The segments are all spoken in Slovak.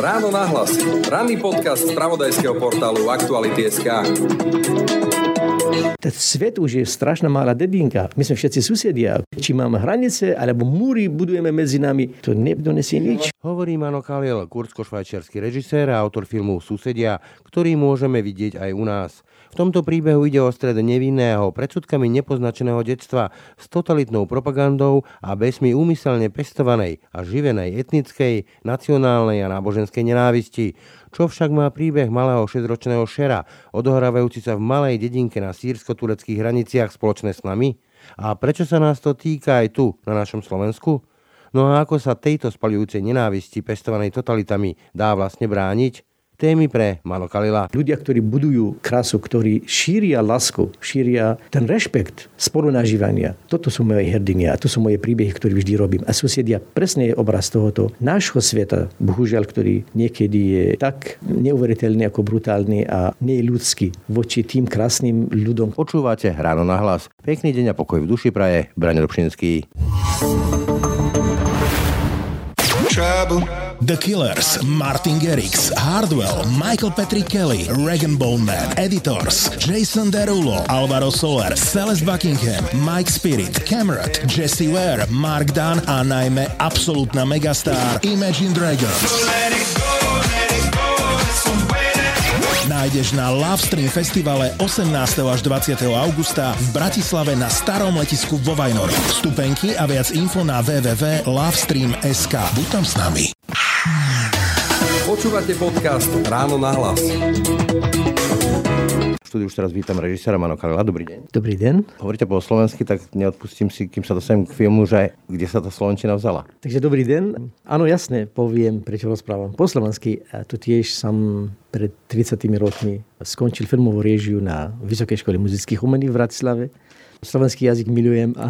Ráno na hlas. Ranný podcast z pravodajského portálu Aktuality.sk. Ten svet už je strašná malá dedinka. My sme všetci susedia. Či máme hranice, alebo múry budujeme medzi nami, to nedonesie nič. Hovorí Mano Kaliel, kursko-švajčiarsky režisér a autor filmu Susedia, ktorý môžeme vidieť aj u nás. V tomto príbehu ide o stred nevinného, predsudkami nepoznačeného detstva s totalitnou propagandou a besmi úmyselne pestovanej a živenej etnickej, nacionálnej a náboženskej nenávisti. Čo však má príbeh malého 6-ročného šera, odohrávajúci sa v malej dedinke na sírsko-tureckých hraniciach spoločné s nami? A prečo sa nás to týka aj tu, na našom Slovensku? No a ako sa tejto spalujúcej nenávisti pestovanej totalitami dá vlastne brániť? Témy pre Malo Kalila. Ľudia, ktorí budujú krásu, ktorí šíria lásku, šíria ten rešpekt spolunažívania. Toto sú moje hrdiny a to sú moje príbehy, ktoré vždy robím. A susedia presne je obraz tohoto nášho sveta, bohužiaľ, ktorý niekedy je tak neuveriteľný ako brutálny a neľudský voči tým krásnym ľudom. Počúvate ráno na hlas. Pekný deň a pokoj v duši praje. Braň Robšinský. Trouble. The Killers, Martin Garrix, Hardwell, Michael Patrick Kelly, Regan Bowman, Editors, Jason Derulo, Alvaro Soler, Celeste Buckingham, Mike Spirit, Cameron, Jesse Ware, Mark Dunn a najmä absolútna megastar Imagine Dragons nájdeš na Lovestream festivale 18. až 20. augusta v Bratislave na starom letisku vo Vajnor. Vstupenky a viac info na www.lovestream.sk. Buď tam s nami. Počúvate podcast Ráno na hlas štúdiu už teraz vítam režisera Mano Karela. Dobrý deň. Dobrý deň. Hovoríte po slovensky, tak neodpustím si, kým sa dostanem k filmu, že kde sa tá slovenčina vzala. Takže dobrý deň. Áno, jasne, poviem, prečo rozprávam po slovensky. A tu tiež som pred 30 rokmi skončil filmovú režiu na Vysokej škole muzických umení v Bratislave. Slovenský jazyk milujem a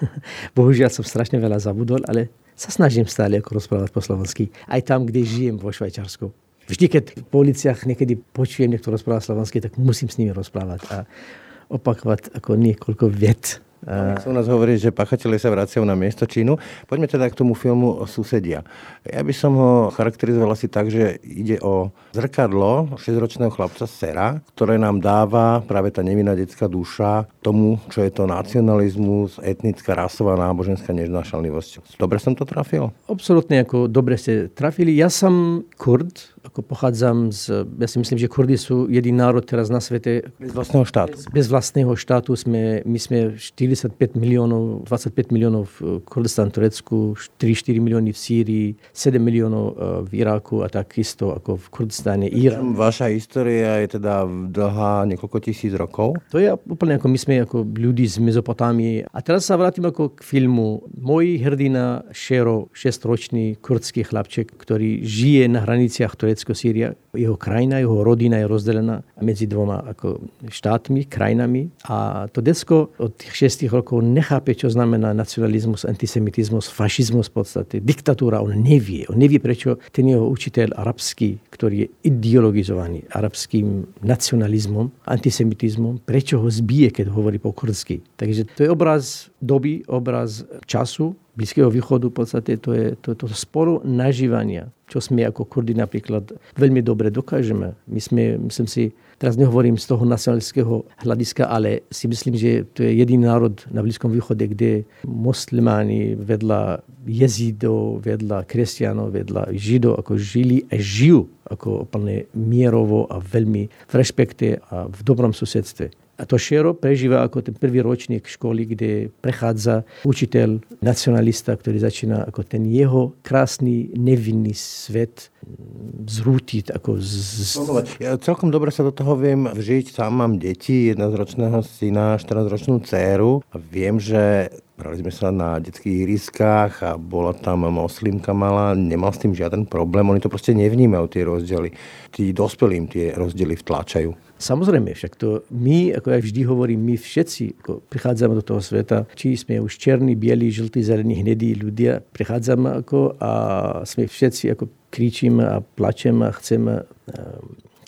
bohužiaľ som strašne veľa zabudol, ale sa snažím stále ako rozprávať po slovensky. Aj tam, kde žijem vo Švajčarsku. Vždy, keď v policiach niekedy počujem niekto rozpráva slovensky, tak musím s nimi rozprávať a opakovať ako niekoľko viet sa u nás hovorí, že pachatelia sa vracajú na miesto činu. Poďme teda k tomu filmu Susedia. Ja by som ho charakterizoval asi tak, že ide o zrkadlo 6-ročného chlapca Sera, ktoré nám dáva práve tá nevinná detská duša tomu, čo je to nacionalizmus, etnická, rasová, náboženská neznášanlivosť. Dobre som to trafil? Absolutne, ako dobre ste trafili. Ja som Kurd, ako pochádzam z, ja si myslím, že Kurdi sú jediný národ teraz na svete. Bez vlastného štátu. Bez, bez vlastného štátu sme, my sme 45 miliónov, 25 miliónov v Kurdistan, Turecku, 3-4 milióny v Sýrii, 7 miliónov e, v Iráku a takisto ako v Kurdistane, Irán. Vaša história je teda dlhá niekoľko tisíc rokov? To je úplne ako my sme ako ľudí z Mezopotámie. A teraz sa vrátim ako k filmu. Môj hrdina Šero, 6-ročný kurdský chlapček, ktorý žije na hraniciach Turecko-Sýria, jeho krajina, jeho rodina je rozdelená medzi dvoma ako štátmi, krajinami a to decko od tých 6 rokov nechápe, čo znamená nacionalizmus, antisemitizmus, fašizmus v podstate, diktatúra, on nevie. On nevie, prečo ten jeho učiteľ arabský, ktorý je ideologizovaný arabským nacionalizmom, antisemitizmom, prečo ho zbije, keď hovorí po kurdsky. Takže to je obraz doby, obraz času, Blízkeho východu v podstate to je to, to spolu nažívania, čo sme ako Kurdi napríklad veľmi dobre dokážeme. My sme, myslím si, teraz nehovorím z toho nacionalistického hľadiska, ale si myslím, že to je jediný národ na Blízkom východe, kde muslimáni vedľa jezidov, vedľa kresťanov, vedľa židov ako žili a žijú ako úplne mierovo a veľmi v rešpekte a v dobrom susedstve. A to Šero prežíva ako ten prvý ročník školy, kde prechádza učiteľ, nacionalista, ktorý začína ako ten jeho krásny, nevinný svet zrútiť. Ako z... Ja celkom dobre sa do toho viem vžiť. Sám mám deti, jednoročného syna, 14-ročnú dceru a viem, že Brali sme sa na detských ihriskách a bola tam moslimka malá, nemal s tým žiaden problém, oni to proste nevnímajú, tie rozdiely. Tí dospelým tie rozdiely vtláčajú. Samozrejme, však to my, ako ja vždy hovorím, my všetci ako prichádzame do toho sveta, či sme už černí, bieli, žltí, zelení, hnedí ľudia, prichádzame ako a sme všetci ako kričíme a plačeme a chceme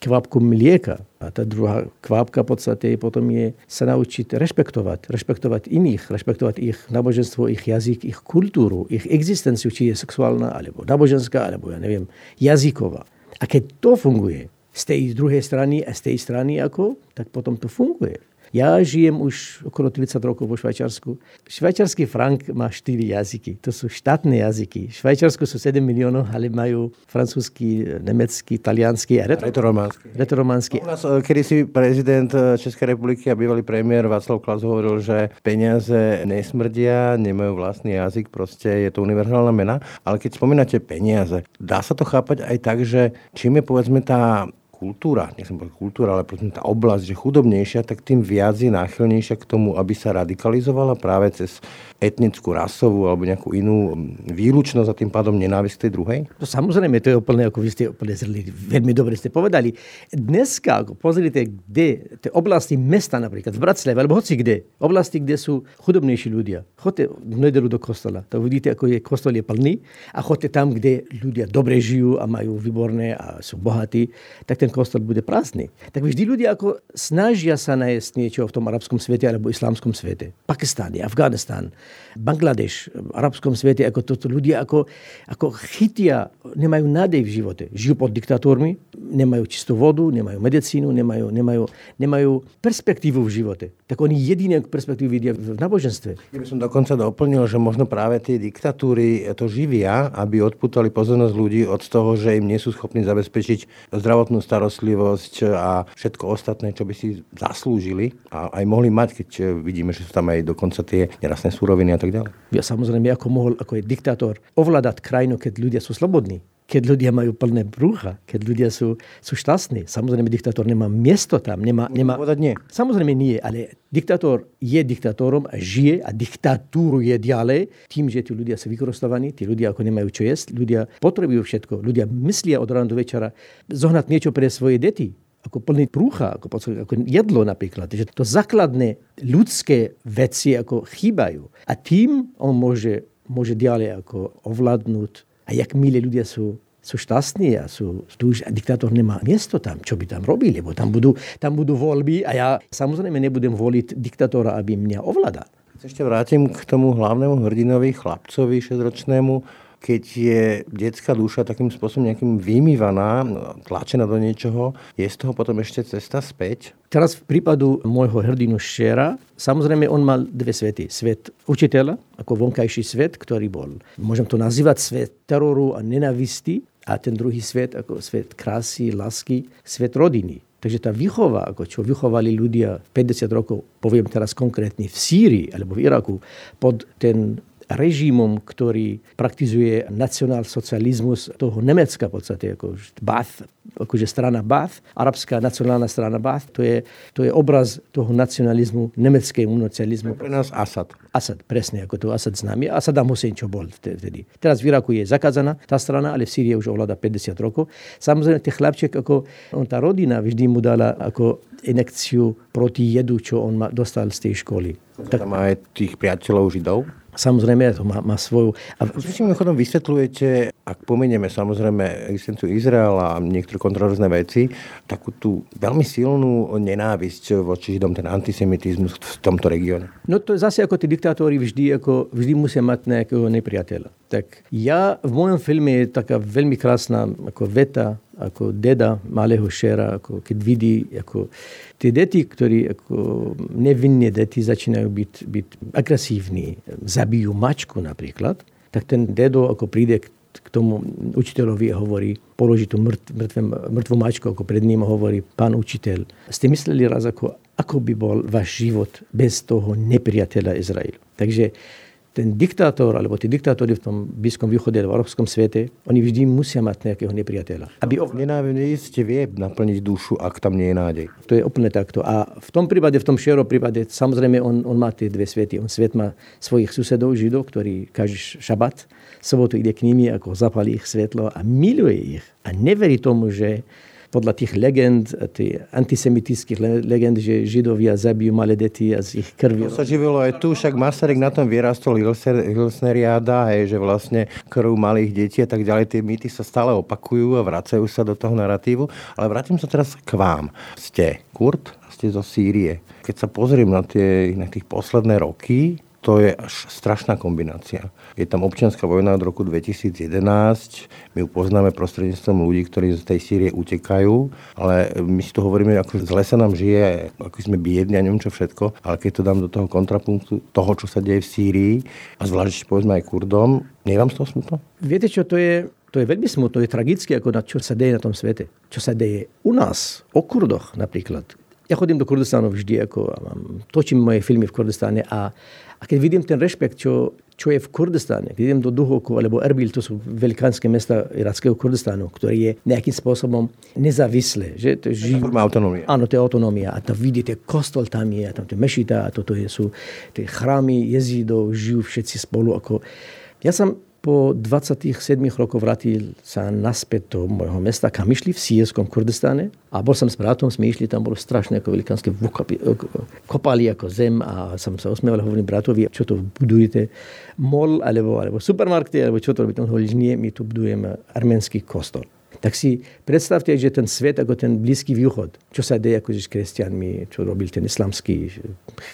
kvapku mlieka. A tá druhá kvapka v podstate potom je sa naučiť rešpektovať. Rešpektovať iných, rešpektovať ich náboženstvo, ich jazyk, ich kultúru, ich existenciu, či je sexuálna, alebo náboženská, alebo ja neviem, jazyková. A keď to funguje z tej druhej strany a z tej strany ako, tak potom to funguje. Ja žijem už okolo 30 rokov vo Švajčiarsku. Švajčiarsky frank má 4 jazyky. To sú štátne jazyky. V Švajčiarsku sú 7 miliónov, ale majú francúzsky, nemecký, taliansky a retorománsky. retorománsky. U nás, eh, kedy si prezident eh, Českej republiky a bývalý premiér Václav Klaus hovoril, že peniaze nesmrdia, nemajú vlastný jazyk, proste je to univerzálna mena. Ale keď spomínate peniaze, dá sa to chápať aj tak, že čím je povedzme tá kultúra, nechcem povedať kultúra, ale potom tá oblasť, že chudobnejšia, tak tým viac je náchylnejšia k tomu, aby sa radikalizovala práve cez etnickú, rasovú alebo nejakú inú výlučnosť a tým pádom nenávisť tej druhej? To samozrejme, to je úplne, ako vy ste úplne zrli, veľmi dobre ste povedali. Dneska, ako pozrite, kde, tie oblasti mesta napríklad, v Bratislave, alebo hoci kde, oblasti, kde sú chudobnejší ľudia. Chodte v nedelu do kostola, to vidíte, ako je kostol je plný a chodte tam, kde ľudia dobre žijú a majú výborné a sú bohatí, tak ten ten kostol bude prázdny. Tak vždy ľudia ako snažia sa nájsť niečo v tom arabskom svete alebo islamskom svete. Pakistán, Afganistán, Bangladeš, v arabskom svete, ako toto ľudia ako, ako chytia, nemajú nádej v živote. Žijú pod diktátormi, nemajú čistú vodu, nemajú medicínu, nemajú, nemajú, nemajú perspektívu v živote. Tak oni jediné perspektívu vidia v náboženstve. Ja by som dokonca doplnil, že možno práve tie diktatúry to živia, aby odputali pozornosť ľudí od toho, že im nie sú schopní zabezpečiť zdravotnú starostlivosť starostlivosť a všetko ostatné, čo by si zaslúžili a aj mohli mať, keď vidíme, že sú tam aj dokonca tie nerastné súroviny a tak ďalej. Ja samozrejme, ako mohol, ako je diktátor, ovládať krajinu, keď ľudia sú slobodní keď ľudia majú plné brúcha, keď ľudia sú, sú šťastní. Samozrejme, diktátor nemá miesto tam. Nemá, nemá... Nie. Samozrejme nie, ale diktátor je diktátorom a žije a diktatúru je ďalej tým, že tí ľudia sú vykorostovaní, tí ľudia ako nemajú čo jesť, ľudia potrebujú všetko, ľudia myslia od rána do večera zohnať niečo pre svoje deti ako plný prúcha, ako, ako jedlo napríklad. Že to základné ľudské veci ako chýbajú. A tým on môže, môže ďalej ako ovládnuť a jak milí ľudia sú, sú šťastní a sú, tu už diktátor nemá miesto tam, čo by tam robili, lebo tam budú, tam budú voľby a ja samozrejme nebudem voliť diktátora, aby mňa ovládal. Ešte vrátim k tomu hlavnému hrdinovi, chlapcovi šesťročnému keď je detská duša takým spôsobom nejakým vymývaná, tlačená do niečoho, je z toho potom ešte cesta späť? Teraz v prípadu môjho hrdinu Šera, samozrejme on mal dve svety. Svet učiteľa, ako vonkajší svet, ktorý bol, môžem to nazývať svet teroru a nenavisti, a ten druhý svet ako svet krásy, lásky, svet rodiny. Takže tá výchova, ako čo vychovali ľudia 50 rokov, poviem teraz konkrétne v Sýrii alebo v Iraku, pod ten režimom, ktorý praktizuje nacionálsocializmus toho Nemecka v podstate, ako Bath, akože strana Bath, arabská nacionálna strana Bath, to je, to je obraz toho nacionalizmu, nemeckého nacionalizmu. Pre nás Asad. Asad, presne, ako to Asad známy. A Saddam Hussein, čo bol vtedy. Teraz v Iraku je zakázaná tá strana, ale v Sýrii už ovláda 50 rokov. Samozrejme, ten chlapček, ako on, tá rodina vždy mu dala ako inekciu proti jedu, čo on ma, dostal z tej školy. Tak má aj tých priateľov Židov? Samozrejme, to má, má svoju... A... Čo si mimochodom vysvetľujete, ak pomenieme samozrejme existenciu Izraela a niektoré kontroverzné veci, takú tú veľmi silnú nenávisť voči Židom, ten antisemitizmus v tomto regióne? No to je zase ako tí diktátori vždy, ako, vždy musia mať nejakého nepriateľa. Tak ja v mojom filme je taká veľmi krásna ako veta, ako deda malého šera, ako keď vidí, ako tie deti, ktorí ako nevinne deti začínajú byť, byť agresívni, zabijú mačku napríklad, tak ten dedo ako príde k tomu učiteľovi a hovorí, položí tú mŕtve, mŕtve, mŕtvu mačku ako pred ním a hovorí, pán učiteľ, ste mysleli raz, ako, ako by bol váš život bez toho nepriateľa Izraelu. Takže ten diktátor, alebo tí diktátori v tom Blízkom východe, v arabskom svete, oni vždy musia mať nejakého nepriateľa. Aby ov... Nenávisť vie naplniť dušu, ak tam nie je nádej. To je úplne takto. A v tom prípade, v tom šero prípade, samozrejme, on, on má tie dve svety. On svet má svojich susedov, židov, ktorí každý šabat, sobotu ide k nimi, ako zapalí ich svetlo a miluje ich. A neverí tomu, že podľa tých legend, tých antisemitických legend, že Židovia zabijú malé deti a z ich krvi. To sa živilo aj tu, však Masaryk na tom vyrastol Hilsneriáda, hej, že vlastne krv malých detí a tak ďalej, tie mýty sa stále opakujú a vracajú sa do toho narratívu. Ale vrátim sa teraz k vám. Ste Kurt, ste zo Sýrie. Keď sa pozriem na, tie, na tých posledné roky, to je až strašná kombinácia. Je tam občianská vojna od roku 2011, my ju poznáme prostredníctvom ľudí, ktorí z tej Sýrie utekajú, ale my si to hovoríme, ako zle sa nám žije, ako sme biedni a neviem čo všetko, ale keď to dám do toho kontrapunktu toho, čo sa deje v Sýrii, a zvlášť povedzme aj Kurdom, nie vám z toho smutno? Viete čo, to je, to je veľmi smutno, je tragické, ako na čo sa deje na tom svete. Čo sa deje u nás, o Kurdoch napríklad. Ja chodím do Kurdistanu vždy, ako točím moje filmy v Kurdistane a a keď vidím ten rešpekt, čo, čo je v Kurdistane, keď idem do Duhoku alebo Erbil, to sú velikánske mesta irackého Kurdistanu, ktoré je nejakým spôsobom nezávislé. Že to je forma autonómia. Áno, to je autonómia. A tam vidíte, kostol tam je, a tam je mešita, a toto je, sú tie chrámy jezídov, žijú všetci spolu. Ako... Ja som po 27 rokoch vrátil sa naspäť do môjho mesta, kam išli v sírskom Kurdistane. A bol som s bratom, sme išli, tam bolo strašné ako velikánske kopali ako zem a som sa osmieval, hovorím bratovi, čo to budujete, mol alebo, alebo supermarkety, alebo čo to robíte. On hovorí, nie, my tu budujeme arménsky kostol tak si predstavte, že ten svet ako ten Blízky východ, čo sa deje ako s kresťanmi, čo robil ten islamský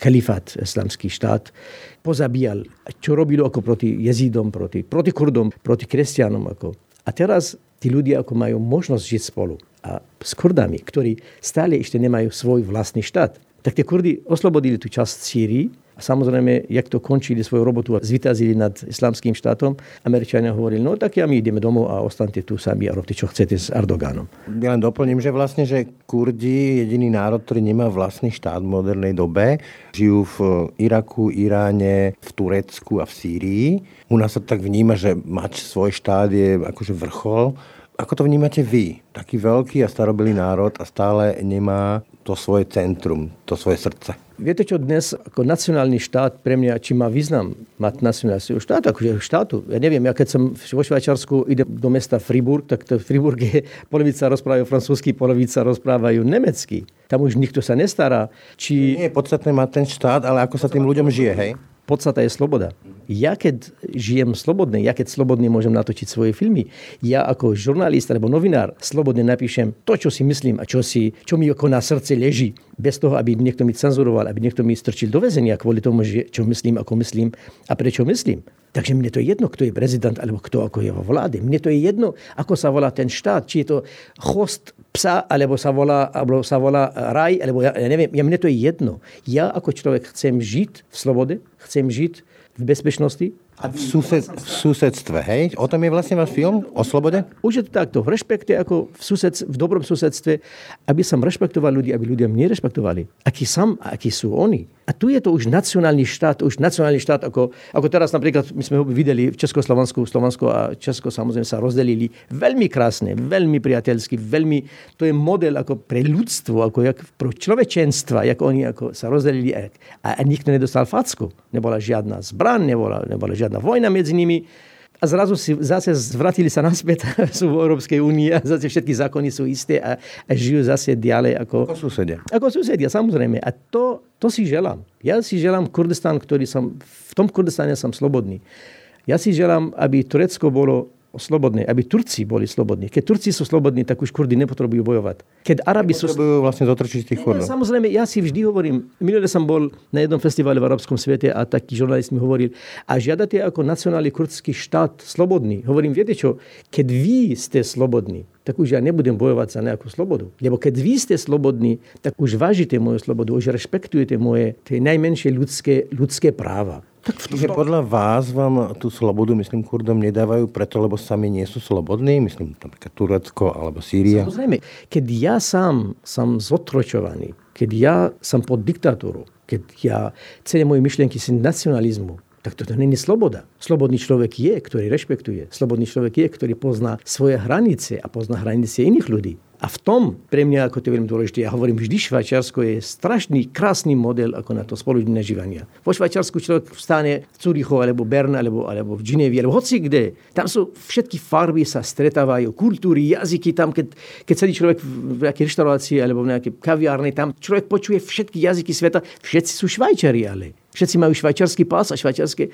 chalifát, islamský štát, pozabíjal, čo robilo ako proti jezídom, proti, proti kurdom, proti kresťanom. Ako. A teraz tí ľudia ako majú možnosť žiť spolu. A s kurdami, ktorí stále ešte nemajú svoj vlastný štát, tak tie kurdy oslobodili tú časť Sýrii, a samozrejme, jak to končili svoju robotu a zvitazili nad islamským štátom, Američania hovorili, no tak ja my ideme domov a ostante tu sami a robte, čo chcete s Erdogánom. Ja len doplním, že vlastne, že Kurdi, jediný národ, ktorý nemá vlastný štát v modernej dobe, žijú v Iraku, Iráne, v Turecku a v Sýrii. U nás sa tak vníma, že mať svoj štát je akože vrchol. Ako to vnímate vy? Taký veľký a starobilý národ a stále nemá to svoje centrum, to svoje srdce. Viete čo, dnes ako nacionálny štát pre mňa, či má význam mať nacionálny štát, akože štátu. Ja neviem, ja keď som vo Švajčarsku idem do mesta Friburg, tak to Friburg je, polovica rozprávajú francúzsky, polovica rozprávajú nemecky. Tam už nikto sa nestará. Či... Nie je podstatné mať ten štát, ale ako sa tým ľuďom žije, hej? Podstata je sloboda. Ja keď žijem slobodne, ja keď slobodne môžem natočiť svoje filmy, ja ako žurnalista alebo novinár slobodne napíšem to, čo si myslím a čo, si, čo mi ako na srdce leží, bez toho, aby niekto mi cenzuroval, aby niekto mi strčil do väzenia kvôli tomu, že čo myslím, ako myslím a prečo myslím. Takže mne to je jedno, kto je prezident alebo kto ako je vo vláde. Mne to je jedno, ako sa volá ten štát. Či je to chost psa, alebo sa volá, alebo sa volá raj, alebo ja, ja neviem. Ja, mne to je jedno. Ja ako človek chcem žiť v slobode, chcem žiť v bezpečnosti, v, sused, v susedstve, hej? O tom je vlastne váš film? O slobode? Už je to takto. V rešpekte, ako v, sused, v dobrom susedstve, aby som rešpektoval ľudí, aby ľudia mňa rešpektovali. Akí som a akí sú oni. A tu je to už nacionálny štát, už nacionálny štát, ako, ako teraz napríklad, my sme ho videli v Československu, Slovensko a Česko samozrejme sa rozdelili. Veľmi krásne, veľmi priateľsky, veľmi, to je model ako pre ľudstvo, ako jak, pro človečenstva, ako oni ako sa rozdelili a, a, nikto nedostal facku. Nebola žiadna zbran, nebola, nebola žiadna žiadna vojna medzi nimi. A zrazu si zase zvratili sa naspäť, sú v Európskej únii a zase všetky zákony sú isté a, a žijú zase ďalej ako... Ako susedia. Ako susedia, samozrejme. A to, to si želám. Ja si želám Kurdistan, ktorý som... V tom Kurdistane som slobodný. Ja si želám, aby Turecko bolo slobodní, aby Turci boli slobodní. Keď Turci sú slobodní, tak už Kurdy nepotrebujú bojovať. Keď Arabi sú... Potrebujú vlastne zotročiť tých Kurdov. Samozrejme, ja si vždy hovorím, minulé som bol na jednom festivale v arabskom svete a taký žurnalist mi hovoril, a žiadate ako nacionálny kurdský štát slobodný. Hovorím, viete čo, keď vy ste slobodní, tak už ja nebudem bojovať za nejakú slobodu. Lebo keď vy ste slobodní, tak už vážite moju slobodu, už rešpektujete moje tie najmenšie ľudské, ľudské práva. Tak Čiže podľa vás vám tú slobodu, myslím, Kurdom nedávajú preto, lebo sami nie sú slobodní? Myslím, napríklad Turecko alebo Sýria. Samozrejme, keď ja sám som zotročovaný, keď ja som pod diktatúrou, keď ja celé moje myšlienky sú nacionalizmu, tak toto není sloboda. Slobodný človek je, ktorý rešpektuje. Slobodný človek je, ktorý pozná svoje hranice a pozná hranice iných ľudí. A v tom pre mňa, ako to je veľmi dôležité, ja hovorím vždy, Švajčiarsko je strašný, krásny model ako na to spoločné živania. Vo Švajčiarsku človek vstane v Cúrichu, alebo Bern, alebo, alebo v Ženevi, alebo hoci kde. Tam sú všetky farby sa stretávajú, kultúry, jazyky, tam keď, keď sedí človek v nejakej reštaurácii alebo v nejakej kaviárne, tam človek počuje všetky jazyky sveta, všetci sú Švajčari, ale. Všetci majú švajčiarsky pás a švajčiarsky,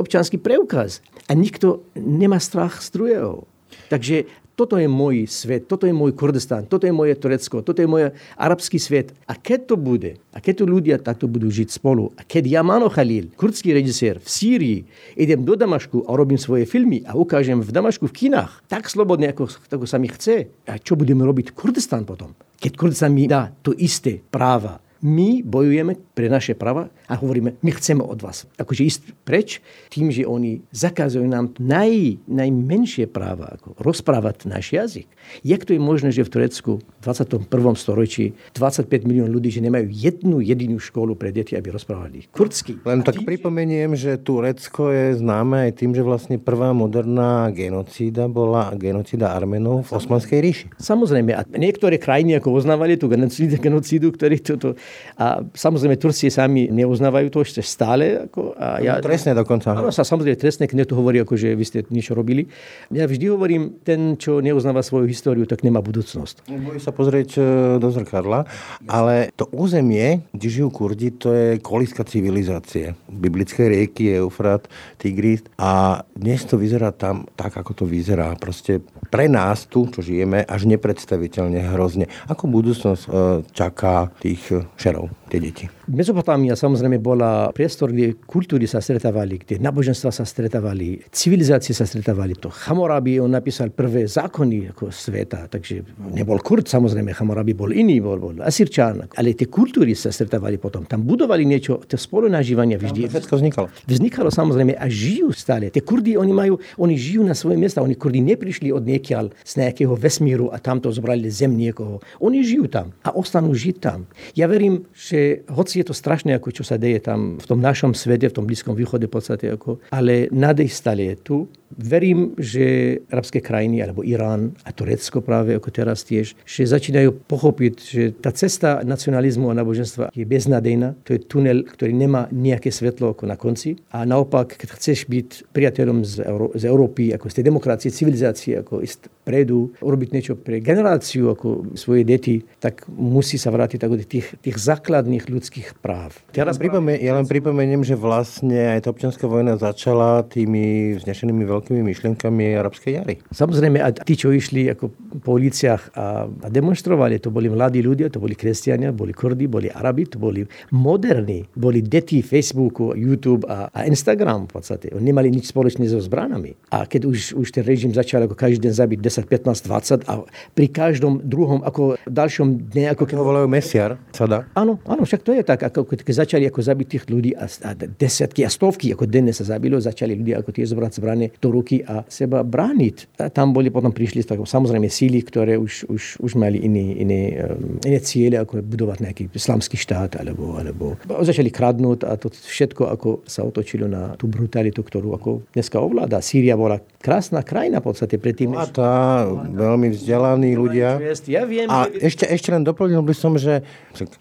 občanský preukaz. A nikto nemá strach z druhého. Takže toto je môj svet, toto je môj Kurdistan, toto je moje Turecko, toto je môj arabský svet. A keď to bude, a keď tu ľudia takto budú žiť spolu, a keď ja, Mano Khalil, kurdský režisér v Sýrii, idem do Damašku a robím svoje filmy a ukážem v Damašku v kinách, tak slobodne, ako, ako sa mi chce. A čo budeme robiť Kurdistan potom? Keď Kurdistan mi dá to isté práva, my bojujeme pre naše práva a hovoríme, my chceme od vás akože ísť preč tým, že oni zakazujú nám naj, najmenšie práva, ako rozprávať náš jazyk. Jak to je možné, že v Turecku v 21. storočí 25 milión ľudí, že nemajú jednu jedinú školu pre deti, aby rozprávali kurdsky. Len tak tým, pripomeniem, že Turecko je známe aj tým, že vlastne prvá moderná genocída bola genocída Armenov v Osmanskej ríši. Samozrejme. A niektoré krajiny ako uznávali tú genocídu, ktorý toto a samozrejme Turci sami neuznávajú to ešte stále. Ako, a ja, trestné dokonca. Áno, sa samozrejme trestné, keď to hovorí, ako, že vy ste niečo robili. Ja vždy hovorím, ten, čo neuznáva svoju históriu, tak nemá budúcnosť. Bojí sa pozrieť e, do zrkadla, ale to územie, kde žijú Kurdi, to je koliska civilizácie. Biblické rieky, Eufrat, Tigris a dnes to vyzerá tam tak, ako to vyzerá. Proste pre nás tu, čo žijeme, až nepredstaviteľne hrozne. Ako budúcnosť e, čaká tých šerov, tie deti? Mezopotámia samozrejme bola priestor, kde kultúry sa stretávali, kde náboženstva sa stretávali, civilizácie sa stretávali. To Hammurabi, on napísal prvé zákony ako sveta, takže nebol Kurd samozrejme, Hammurabi bol iný, bol, bol Asirčan, ale tie kultúry sa stretávali potom. Tam budovali niečo, to spolunažívanie vždy. Tam všetko vznikalo. Vznikalo samozrejme a žijú stále. Tie Kurdy, oni majú, oni žijú na svoje miesta, oni Kurdi neprišli od niekiaľ z nejakého vesmíru a tamto zobrali zem niekoho. Oni žijú tam a ostanú žiť tam. Ja verím, že hoci hoci je to strašné, ako čo sa deje tam v tom našom svete, v tom Blízkom východe v podstate, ako, ale stále je tu verím, že arabské krajiny, alebo Irán a Turecko práve ako teraz tiež, že začínajú pochopiť, že tá cesta nacionalizmu a náboženstva je beznadejná. To je tunel, ktorý nemá nejaké svetlo ako na konci. A naopak, keď chceš byť priateľom z, Euró- z Európy, ako z tej demokracie, civilizácie, ako ísť predu, urobiť niečo pre generáciu, ako svoje deti, tak musí sa vrátiť ako tých, tých základných ľudských práv. Teraz pripome- ja len pripomeniem, že vlastne aj tá občianská vojna začala tými vznešenými veľkými veľkými myšlienkami arabskej jary. Samozrejme, a tí, čo išli ako po uliciach a, a demonstrovali, to boli mladí ľudia, to boli kresťania, boli kurdi, boli arabi, to boli moderní, boli deti Facebooku, YouTube a, a Instagram v podstate. Oni nemali nič spoločné so zbranami. A keď už, už ten režim začal ako každý deň zabiť 10, 15, 20 a pri každom druhom, ako ďalšom dne... Ako keď... ho volajú mesiar, sa dá? Áno, áno, však to je tak. Ako keď začali ako zabiť tých ľudí a, a desiatky a stovky ako denne sa zabilo, začali ľudia ako tie zobrať zbranie do ruky a seba brániť. A tam boli potom prišli tak, samozrejme síly, ktoré už, už, už mali iné, iné, um, iné ciele, ako budovať nejaký islamský štát, alebo, alebo začali kradnúť a to všetko ako sa otočilo na tú brutalitu, ktorú ako dneska ovláda. Sýria bola krásna krajina v podstate predtým. A tá, veľmi vzdelaní ľudia. Ja viem, a ešte, ešte len doplnil by som, že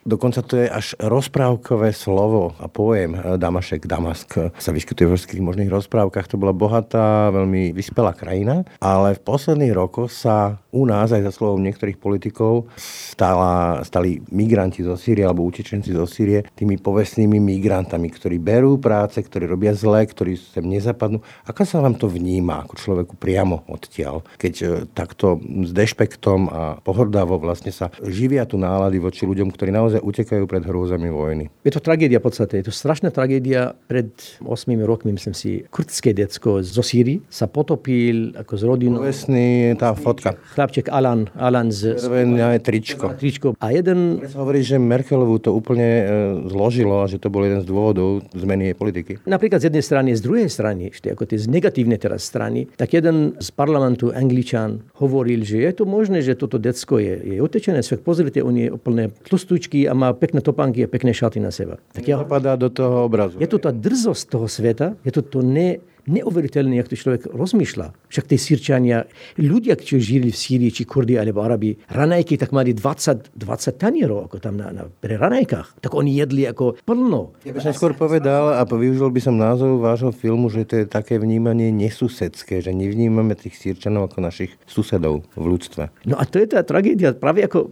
dokonca to je až rozprávkové slovo a pojem eh, Damašek, Damask sa vyskytuje vo všetkých možných rozprávkach. To bola bohatá veľmi vyspelá krajina, ale v posledných rokoch sa u nás, aj za slovom niektorých politikov, stala, stali migranti zo Sýrie alebo utečenci zo Sýrie tými povestnými migrantami, ktorí berú práce, ktorí robia zle, ktorí sem nezapadnú. Ako sa vám to vníma ako človeku priamo odtiaľ, keď e, takto s dešpektom a pohrdavo vlastne sa živia tu nálady voči ľuďom, ktorí naozaj utekajú pred hrôzami vojny? Je to tragédia v podstate. Je to strašná tragédia. Pred 8 rokmi, myslím si, kurdské decko zo Sýrii sa potopil ako z rodinou. Povestný tá fotka. Chlapček Alan, Alan z... Červené tričko. tričko. A jeden... Sa hovorí, že Merkelovú to úplne e, zložilo a že to bol jeden z dôvodov zmeny jej politiky. Napríklad z jednej strany, z druhej strany, ešte ako tie z negatívne teraz strany, tak jeden z parlamentu Angličan hovoril, že je to možné, že toto decko je, je otečené, však pozrite, on je úplne tlustučky a má pekné topánky a pekné šaty na seba. Tak ja... Zapadá do toho obrazu. Je to tá drzosť toho sveta, je to to ne, neuveriteľné, jak to človek rozmýšľa. Však tie Sýrčania, ľudia, čo žili v Sýrii, či Kurdi alebo Arabi, ranajky tak mali 20, 20 tanierov ako tam na, na, pre ranajkách. Tak oni jedli ako plno. Ja by som skôr povedal a využil by som názov vášho filmu, že to je také vnímanie nesusedské, že nevnímame tých Sýrčanov ako našich susedov v ľudstve. No a to je tá tragédia. Práve ako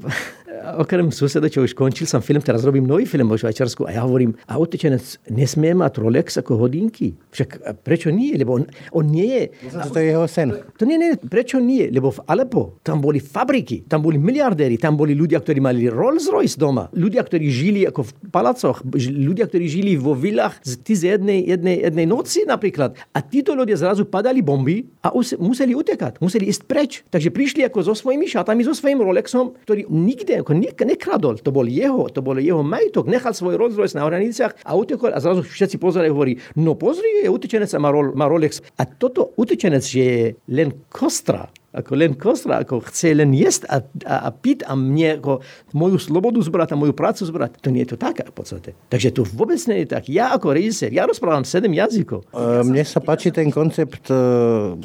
okrem už končil som film, teraz robím nový film o Švajčiarsku a ja hovorím, a otečenec nesmie mať Rolex ako hodinky? Však prečo nie? Lebo on, on nie je... To je jeho sen. To nie, nie, prečo nie? Lebo v Alepo tam boli fabriky, tam boli miliardéri, tam boli ľudia, ktorí mali Rolls Royce doma, ľudia, ktorí žili ako v palacoch, ľudia, ktorí žili vo vilách z, z jednej, jednej, jednej noci napríklad. A títo ľudia zrazu padali bomby a museli utekať, museli ísť preč. Takže prišli ako so svojimi šatami, so svojím Rolexom, ktorý nikde ako nekradol, to bol jeho, to bol jeho majetok, nechal svoj Rolls Royce na hraniciach a utekol a zrazu všetci pozerajú, hovorí, no pozri, je utečenec a má, má Rolex. A toto utečenec, že je len kostra, ako len kostra, ako chce len jesť a, a, a piť a mne ako moju slobodu zbrať a moju prácu zbrať. To nie je to tak v podstate. Takže to vôbec nie je tak. Ja ako režisér, ja rozprávam sedem jazykov. E, mne sa páči ten koncept e,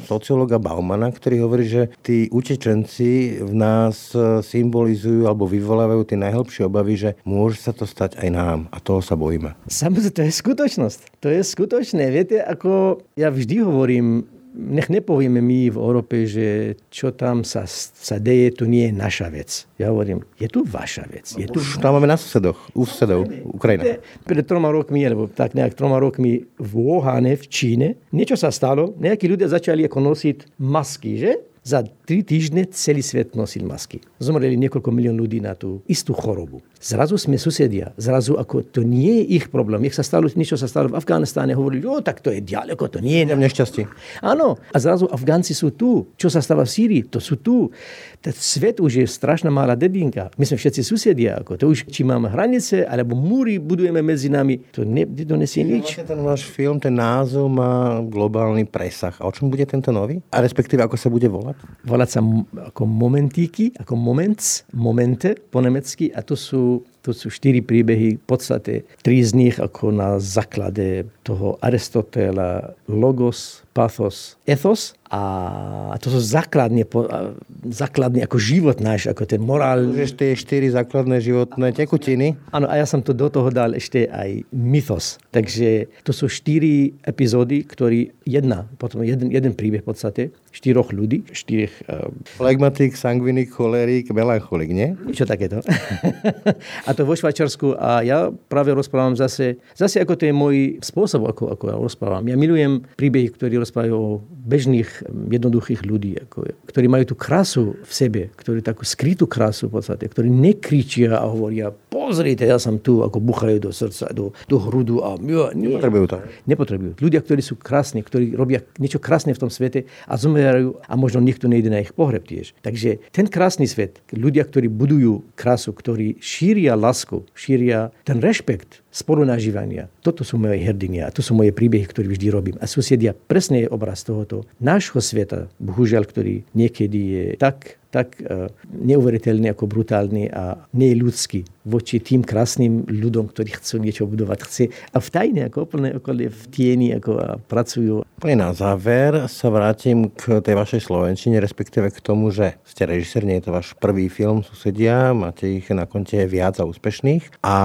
sociológa Baumana, ktorý hovorí, že tí utečenci v nás e, symbolizujú alebo vyvolávajú tie najhlbšie obavy, že môže sa to stať aj nám a toho sa bojíme. Samozrejme, to je skutočnosť. To je skutočné. Viete, ako ja vždy hovorím, nech nepovieme my v Európe, že čo tam sa, sa deje, to nie je naša vec. Ja hovorím, je tu vaša vec. Je tu... Už tam máme na susedoch, u susedov, Ukrajina. Pred troma rokmi, alebo tak nejak troma rokmi v Wuhane, v Číne, niečo sa stalo, nejakí ľudia začali ako nosiť masky, že? Za tri týždne celý svet nosil masky. Zomreli niekoľko milión ľudí na tú istú chorobu. Zrazu sme susedia. Zrazu ako to nie je ich problém. Nech sa stalo, niečo sa stalo v Afganistáne, hovorili, o, tak to je ďaleko, to nie je. Nešťastie. Áno. A zrazu Afgánci sú tu. Čo sa stáva v Sýrii, to sú tu. Ten svet už je strašná malá dedinka. My sme všetci susedia. Ako. To už, či máme hranice, alebo múry budujeme medzi nami, to ne, nedonesie nič. Vlastne ten váš film, ten názov má globálny presah. A o čom bude tento nový? A respektíve, ako sa bude volať? Volať sa ako momentíky, ako moments, momente po nemecky a to sú to sú štyri príbehy, v podstate tri z nich ako na základe toho Aristotela logos, pathos, ethos a to sú základne, základne ako život náš, ako ten morál. Už tie štyri základné životné tekutiny. Áno, a ja som to do toho dal ešte aj mythos. Takže to sú štyri epizódy, ktorý jedna, potom jeden, jeden príbeh v podstate, štyroch ľudí, štyrich... Uh, Flegmatik, sangvinik, cholerik, melancholik, nie? Čo takéto. a to vo Švajčarsku a ja práve rozprávam zase, zase ako to je môj spôsob, ako, ako ja rozprávam. Ja milujem príbehy, ktorí rozprávajú o bežných, jednoduchých ľudí, ako, ktorí majú tú krásu v sebe, ktorí takú skrytú krásu v podstate, ktorí nekričia a hovoria, pozrite, ja som tu, ako buchajú do srdca, do, do hrudu a nie. Nepotrebujú to. Nepotrebujú. Ľudia, ktorí sú krásni, ktorí robia niečo krásne v tom svete a zomierajú a možno nikto nejde na ich pohreb tiež. Takže ten krásny svet, ľudia, ktorí budujú krásu, ktorí šíria lásku, šíria ten rešpekt spolunažívania. Toto sú moje hrdinia a to sú moje príbehy, ktoré vždy robím. A susedia presne je obraz tohoto nášho sveta, bohužiaľ, ktorý niekedy je tak tak uh, neuveriteľný ako brutálny a neľudský voči tým krásnym ľuďom, ktorí chcú niečo budovať. Chce a v tajne, ako úplne okolie v tieni, ako a pracujú. Na záver sa vrátim k tej vašej slovenčine, respektíve k tomu, že ste režisér, nie je to váš prvý film, susedia, máte ich na konte viac a úspešných a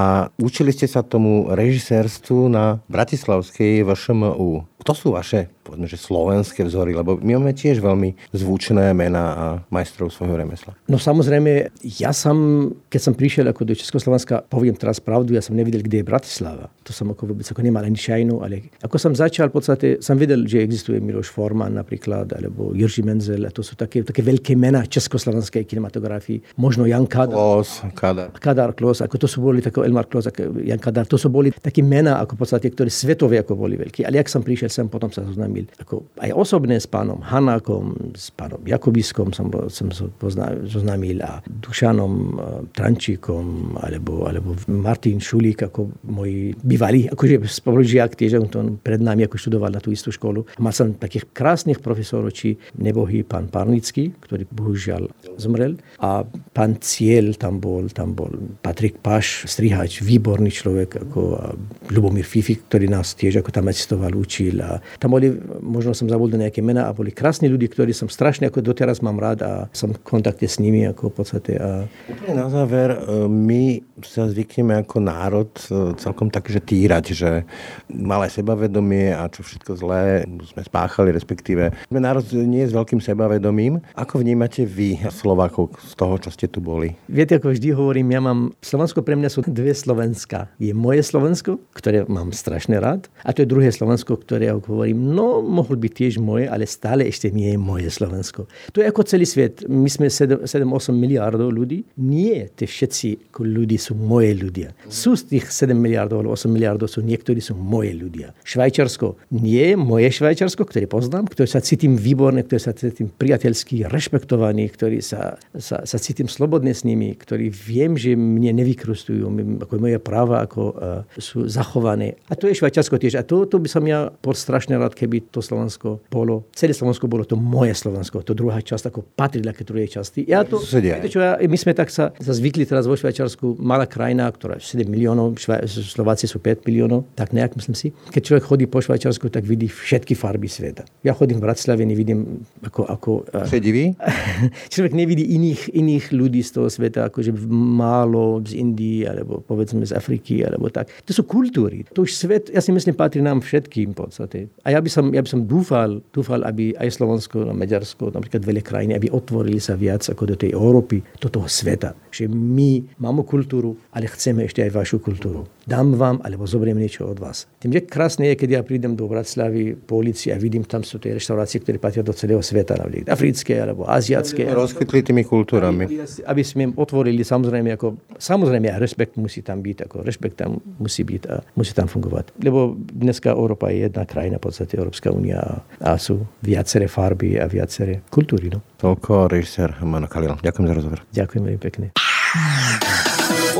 učili ste sa tomu režisérstvu na Bratislavskej VŠMU. Kto sú vaše, povedzme, že slovenské vzory? Lebo my máme tiež veľmi zvučné mená a majstrov svojho remesla. No samozrejme, ja som, keď som prišiel ako do Československa, poviem teraz pravdu, ja som nevidel, kde je Bratislava. To som ako vôbec ako nemal ani šajnu, ale ako som začal, v podstate som vedel, že existuje Miloš Forman napríklad, alebo Jiří Menzel, a to sú také, také veľké mená československej kinematografii. Možno Jan Kadar. Klos, Kadar. Kadar, Klos, ako to sú boli, tako Elmar Klos, ako Jan Kadar, to sú boli také mená, ako v podstate, ktoré svetové ako boli veľké. Ale jak som prišiel sem, potom sa zoznámil zoznámil. Ako aj osobne s pánom Hanákom, s pánom Jakobiskom som, som sa zoznámil a Dušanom e, Trančíkom alebo, alebo Martin Šulík ako môj bývalý, akože spolužiak tiež, on pred nami ako študoval na tú istú školu. Mal som takých krásnych profesorov, či nebohý pán Parnický, ktorý bohužiaľ zomrel a pán Ciel tam bol, tam bol Patrik Paš, strihač, výborný človek, ako Lubomír Fifi, ktorý nás tiež ako tam asistoval, učil. A tam boli, možno som zabudol nejaké mená a boli krásni ľudí, ktorí som strašne ako doteraz mám rád a som v kontakte s nimi ako v podstate. A... Úplne na záver, e, my sa zvykneme ako národ e, celkom tak, že týrať, že malé sebavedomie a čo všetko zlé sme spáchali, respektíve sme národ nie s veľkým sebavedomím. Ako vnímate vy Slovákov z toho, čo ste tu boli? Viete, ako vždy hovorím, ja mám, Slovensko pre mňa sú dve Slovenska. Je moje Slovensko, ktoré mám strašne rád, a to je druhé Slovensko, ktoré, ako hovorím, no, mohol byť tiež moje, ale stále ešte nie je moje Slovensko. To je ako celý svet. My sme 7-8 miliardov ľudí. Nie, tie všetci ľudí sú moje ľudia. Sú z tých 7 miliardov alebo 8 miliardov sú niektorí sú moje ľudia. Švajčiarsko nie je moje Švajčiarsko, ktoré poznám, ktoré sa cítim výborne, ktoré sa cítim priateľský, rešpektovaný, ktorý sa, sa, sa cítim slobodne s nimi, ktorí viem, že mne nevykrustujú, ako moje práva ako, uh, sú zachované. A to je Švajčiarsko tiež. A to, to by som ja bol strašne rád, keby to Slovensko bolo, celé Slovensko bolo to moje Slovensko, to druhá časť ako patrí k druhej časti. Ja to, viete, čo, ja, my sme tak sa, sa zvykli teraz vo Švajčiarsku, malá krajina, ktorá 7 miliónov, Švaj, Slováci sú 5 miliónov, tak nejak myslím si. Keď človek chodí po Švajčiarsku, tak vidí všetky farby sveta. Ja chodím v Bratislave, nevidím ako... ako Sedivý? človek nevidí iných, iných ľudí z toho sveta, akože málo z Indii, alebo povedzme z Afriky, alebo tak. To sú kultúry. To už svet, ja si myslím, patrí nám všetkým v podstate. A ja by som, ja by som dúfal, dúfal, aby aj Slovensko, a Maďarsko, napríklad veľké krajiny, aby otvorili sa viac ako do tej Európy, do toho sveta. Že my máme kultúru, ale chceme ešte aj vašu kultúru dám vám, alebo zoberiem niečo od vás. Tým, že krásne je, keď ja prídem do Bratislavy po ulici a vidím, tam sú tie reštaurácie, ktoré patria do celého sveta, napríklad africké alebo aziatské. Rozchytli tými kultúrami. Aby, aby sme otvorili, samozrejme, ako, samozrejme, a rešpekt musí tam byť, ako rešpekt tam musí byť a musí tam fungovať. Lebo dneska Európa je jedna krajina, v podstate Európska únia a, a sú viaceré farby a viaceré kultúry. No. Toľko režisér Mano Kalil. Ďakujem za rozhovor. Ďakujem veľmi pekne.